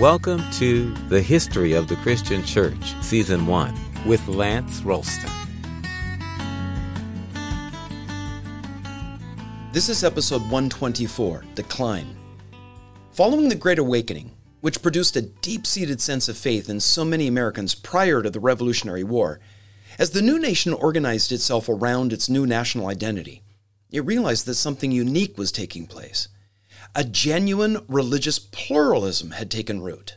Welcome to The History of the Christian Church, Season 1, with Lance Ralston. This is episode 124 Decline. Following the Great Awakening, which produced a deep seated sense of faith in so many Americans prior to the Revolutionary War, as the new nation organized itself around its new national identity, it realized that something unique was taking place. A genuine religious pluralism had taken root.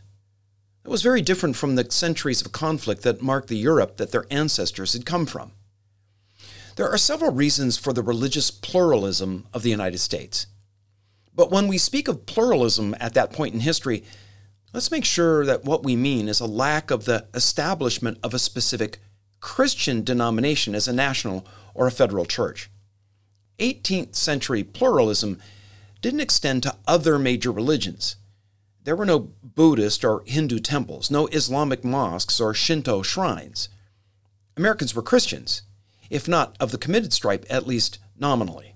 It was very different from the centuries of conflict that marked the Europe that their ancestors had come from. There are several reasons for the religious pluralism of the United States. But when we speak of pluralism at that point in history, let's make sure that what we mean is a lack of the establishment of a specific Christian denomination as a national or a federal church. 18th century pluralism didn't extend to other major religions. There were no Buddhist or Hindu temples, no Islamic mosques or Shinto shrines. Americans were Christians, if not of the committed stripe, at least nominally.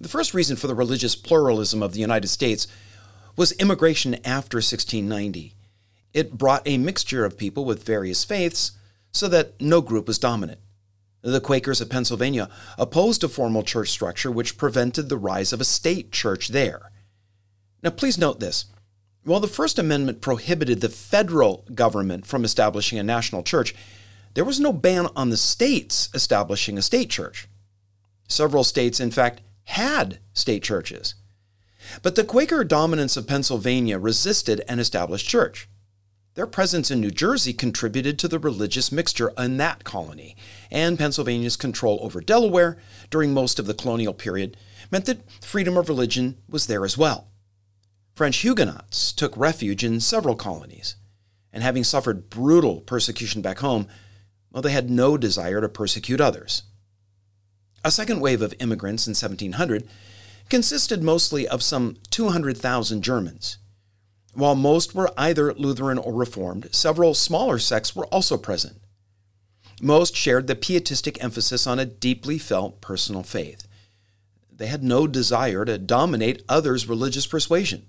The first reason for the religious pluralism of the United States was immigration after 1690. It brought a mixture of people with various faiths so that no group was dominant. The Quakers of Pennsylvania opposed a formal church structure which prevented the rise of a state church there. Now, please note this. While the First Amendment prohibited the federal government from establishing a national church, there was no ban on the states establishing a state church. Several states, in fact, had state churches. But the Quaker dominance of Pennsylvania resisted an established church. Their presence in New Jersey contributed to the religious mixture in that colony, and Pennsylvania's control over Delaware during most of the colonial period meant that freedom of religion was there as well. French Huguenots took refuge in several colonies, and having suffered brutal persecution back home, well, they had no desire to persecute others. A second wave of immigrants in 1700 consisted mostly of some 200,000 Germans while most were either Lutheran or Reformed, several smaller sects were also present. Most shared the pietistic emphasis on a deeply felt personal faith. They had no desire to dominate others' religious persuasion.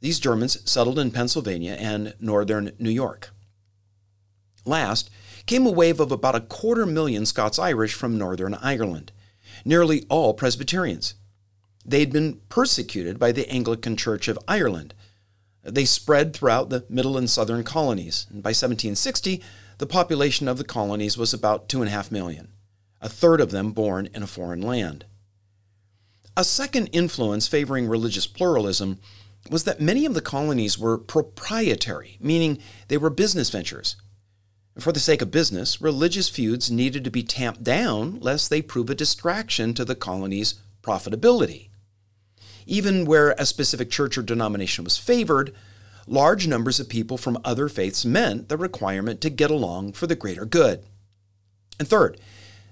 These Germans settled in Pennsylvania and northern New York. Last came a wave of about a quarter million Scots Irish from Northern Ireland, nearly all Presbyterians. They'd been persecuted by the Anglican Church of Ireland, they spread throughout the middle and southern colonies, and by 1760, the population of the colonies was about 2.5 million, a third of them born in a foreign land. A second influence favoring religious pluralism was that many of the colonies were proprietary, meaning they were business ventures. For the sake of business, religious feuds needed to be tamped down lest they prove a distraction to the colony's profitability. Even where a specific church or denomination was favored, large numbers of people from other faiths meant the requirement to get along for the greater good. And third,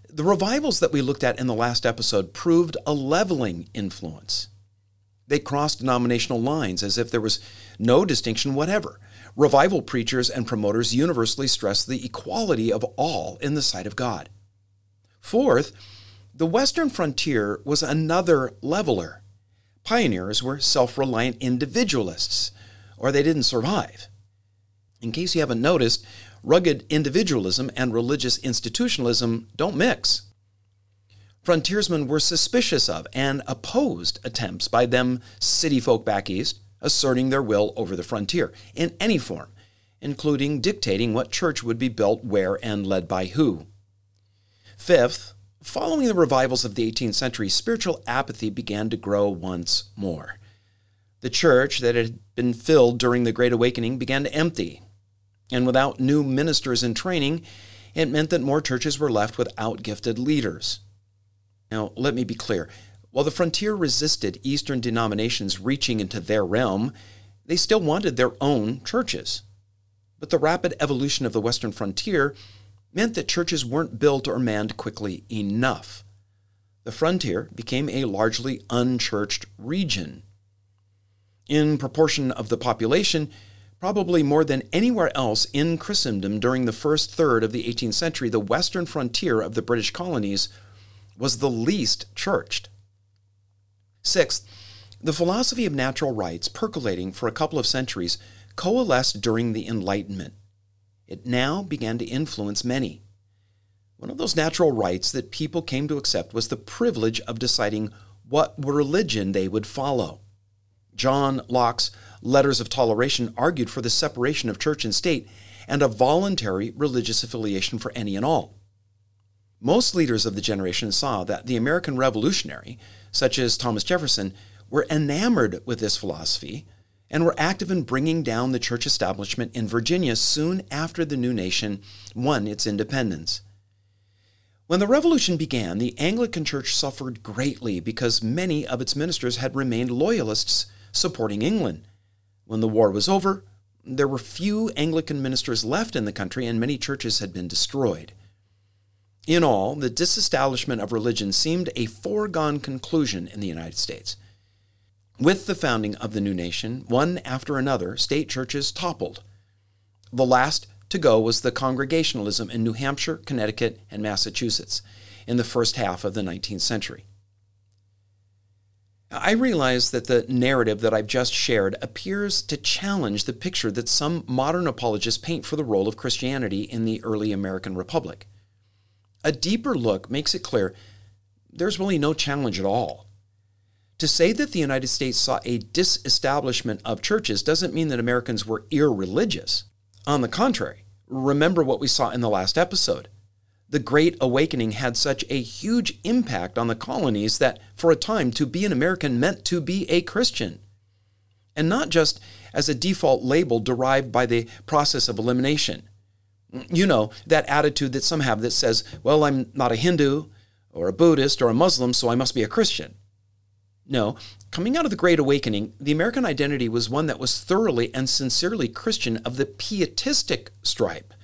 the revivals that we looked at in the last episode proved a leveling influence. They crossed denominational lines as if there was no distinction whatever. Revival preachers and promoters universally stressed the equality of all in the sight of God. Fourth, the Western frontier was another leveler. Pioneers were self reliant individualists, or they didn't survive. In case you haven't noticed, rugged individualism and religious institutionalism don't mix. Frontiersmen were suspicious of and opposed attempts by them city folk back east asserting their will over the frontier in any form, including dictating what church would be built where and led by who. Fifth, Following the revivals of the 18th century, spiritual apathy began to grow once more. The church that had been filled during the Great Awakening began to empty. And without new ministers in training, it meant that more churches were left without gifted leaders. Now, let me be clear. While the frontier resisted Eastern denominations reaching into their realm, they still wanted their own churches. But the rapid evolution of the Western frontier meant that churches weren't built or manned quickly enough. The frontier became a largely unchurched region. In proportion of the population, probably more than anywhere else in Christendom during the first third of the 18th century, the western frontier of the British colonies was the least churched. Sixth, The philosophy of natural rights, percolating for a couple of centuries, coalesced during the Enlightenment. It now began to influence many. One of those natural rights that people came to accept was the privilege of deciding what religion they would follow. John Locke's Letters of Toleration argued for the separation of church and state and a voluntary religious affiliation for any and all. Most leaders of the generation saw that the American Revolutionary, such as Thomas Jefferson, were enamored with this philosophy and were active in bringing down the church establishment in Virginia soon after the new nation won its independence. When the revolution began, the Anglican Church suffered greatly because many of its ministers had remained loyalists supporting England. When the war was over, there were few Anglican ministers left in the country and many churches had been destroyed. In all, the disestablishment of religion seemed a foregone conclusion in the United States. With the founding of the new nation, one after another, state churches toppled. The last to go was the Congregationalism in New Hampshire, Connecticut, and Massachusetts in the first half of the 19th century. I realize that the narrative that I've just shared appears to challenge the picture that some modern apologists paint for the role of Christianity in the early American Republic. A deeper look makes it clear there's really no challenge at all. To say that the United States saw a disestablishment of churches doesn't mean that Americans were irreligious. On the contrary, remember what we saw in the last episode. The Great Awakening had such a huge impact on the colonies that, for a time, to be an American meant to be a Christian. And not just as a default label derived by the process of elimination. You know, that attitude that some have that says, well, I'm not a Hindu or a Buddhist or a Muslim, so I must be a Christian. No, coming out of the Great Awakening, the American identity was one that was thoroughly and sincerely Christian of the pietistic stripe,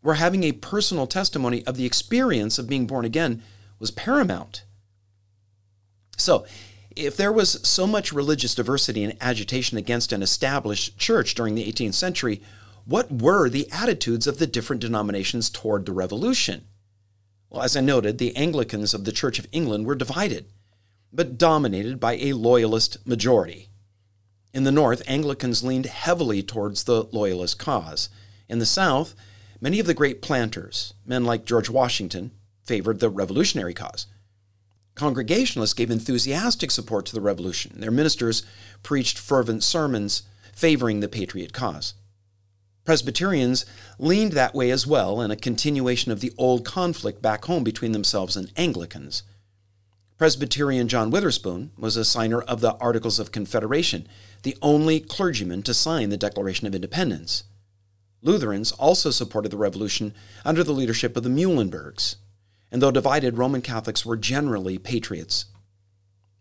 where having a personal testimony of the experience of being born again was paramount. So, if there was so much religious diversity and agitation against an established church during the 18th century, what were the attitudes of the different denominations toward the revolution? Well, as I noted, the Anglicans of the Church of England were divided but dominated by a loyalist majority. In the North, Anglicans leaned heavily towards the loyalist cause. In the South, many of the great planters, men like George Washington, favored the revolutionary cause. Congregationalists gave enthusiastic support to the revolution. Their ministers preached fervent sermons favoring the patriot cause. Presbyterians leaned that way as well in a continuation of the old conflict back home between themselves and Anglicans. Presbyterian John Witherspoon was a signer of the Articles of Confederation, the only clergyman to sign the Declaration of Independence. Lutherans also supported the revolution under the leadership of the Muhlenbergs, and though divided, Roman Catholics were generally patriots.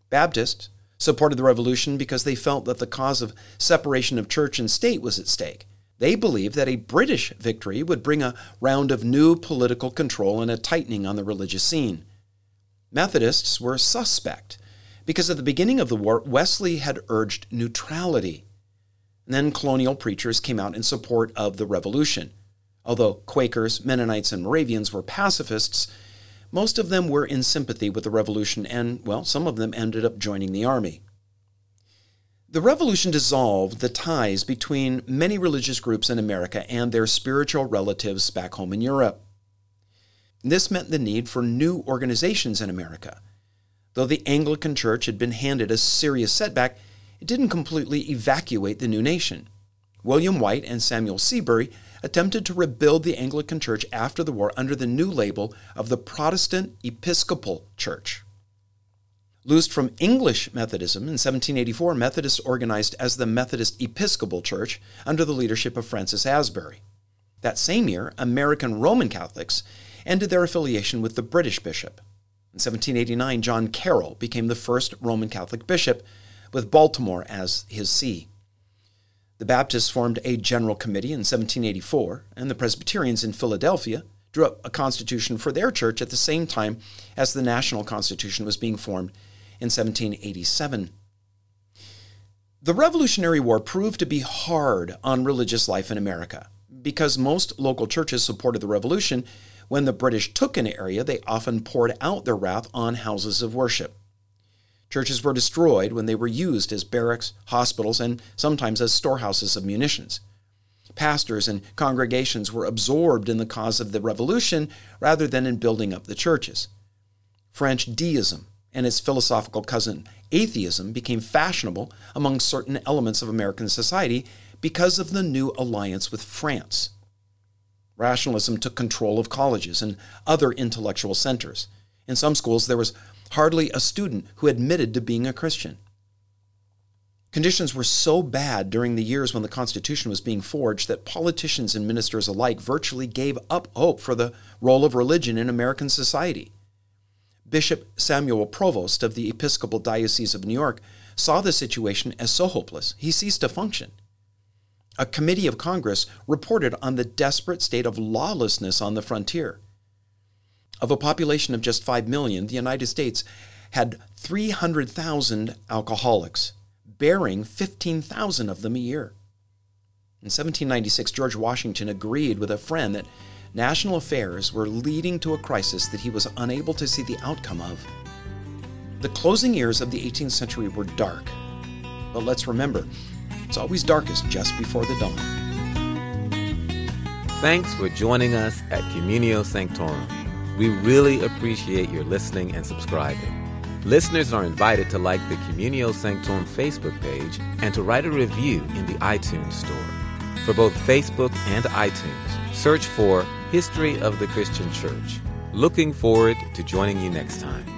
Baptists supported the revolution because they felt that the cause of separation of church and state was at stake. They believed that a British victory would bring a round of new political control and a tightening on the religious scene. Methodists were suspect because at the beginning of the war, Wesley had urged neutrality. And then colonial preachers came out in support of the revolution. Although Quakers, Mennonites, and Moravians were pacifists, most of them were in sympathy with the revolution, and, well, some of them ended up joining the army. The revolution dissolved the ties between many religious groups in America and their spiritual relatives back home in Europe. This meant the need for new organizations in America. Though the Anglican Church had been handed a serious setback, it didn't completely evacuate the new nation. William White and Samuel Seabury attempted to rebuild the Anglican Church after the war under the new label of the Protestant Episcopal Church. Loosed from English Methodism in 1784, Methodists organized as the Methodist Episcopal Church under the leadership of Francis Asbury. That same year, American Roman Catholics ended their affiliation with the British bishop. In 1789, John Carroll became the first Roman Catholic bishop, with Baltimore as his see. The Baptists formed a general committee in 1784, and the Presbyterians in Philadelphia drew up a constitution for their church at the same time as the national constitution was being formed in 1787. The Revolutionary War proved to be hard on religious life in America. Because most local churches supported the revolution, when the British took an area, they often poured out their wrath on houses of worship. Churches were destroyed when they were used as barracks, hospitals, and sometimes as storehouses of munitions. Pastors and congregations were absorbed in the cause of the revolution rather than in building up the churches. French deism and its philosophical cousin atheism became fashionable among certain elements of American society because of the new alliance with France. Rationalism took control of colleges and other intellectual centers. In some schools, there was hardly a student who admitted to being a Christian. Conditions were so bad during the years when the Constitution was being forged that politicians and ministers alike virtually gave up hope for the role of religion in American society. Bishop Samuel Provoost of the Episcopal Diocese of New York saw the situation as so hopeless he ceased to function. A committee of Congress reported on the desperate state of lawlessness on the frontier. Of a population of just 5 million, the United States had 300,000 alcoholics, bearing 15,000 of them a year. In 1796, George Washington agreed with a friend that national affairs were leading to a crisis that he was unable to see the outcome of. The closing years of the 18th century were dark, but let's remember, it's always darkest just before the dawn. Thanks for joining us at Communio Sanctorum. We really appreciate your listening and subscribing. Listeners are invited to like the Communio Sanctorum Facebook page and to write a review in the iTunes Store. For both Facebook and iTunes, search for History of the Christian Church. Looking forward to joining you next time.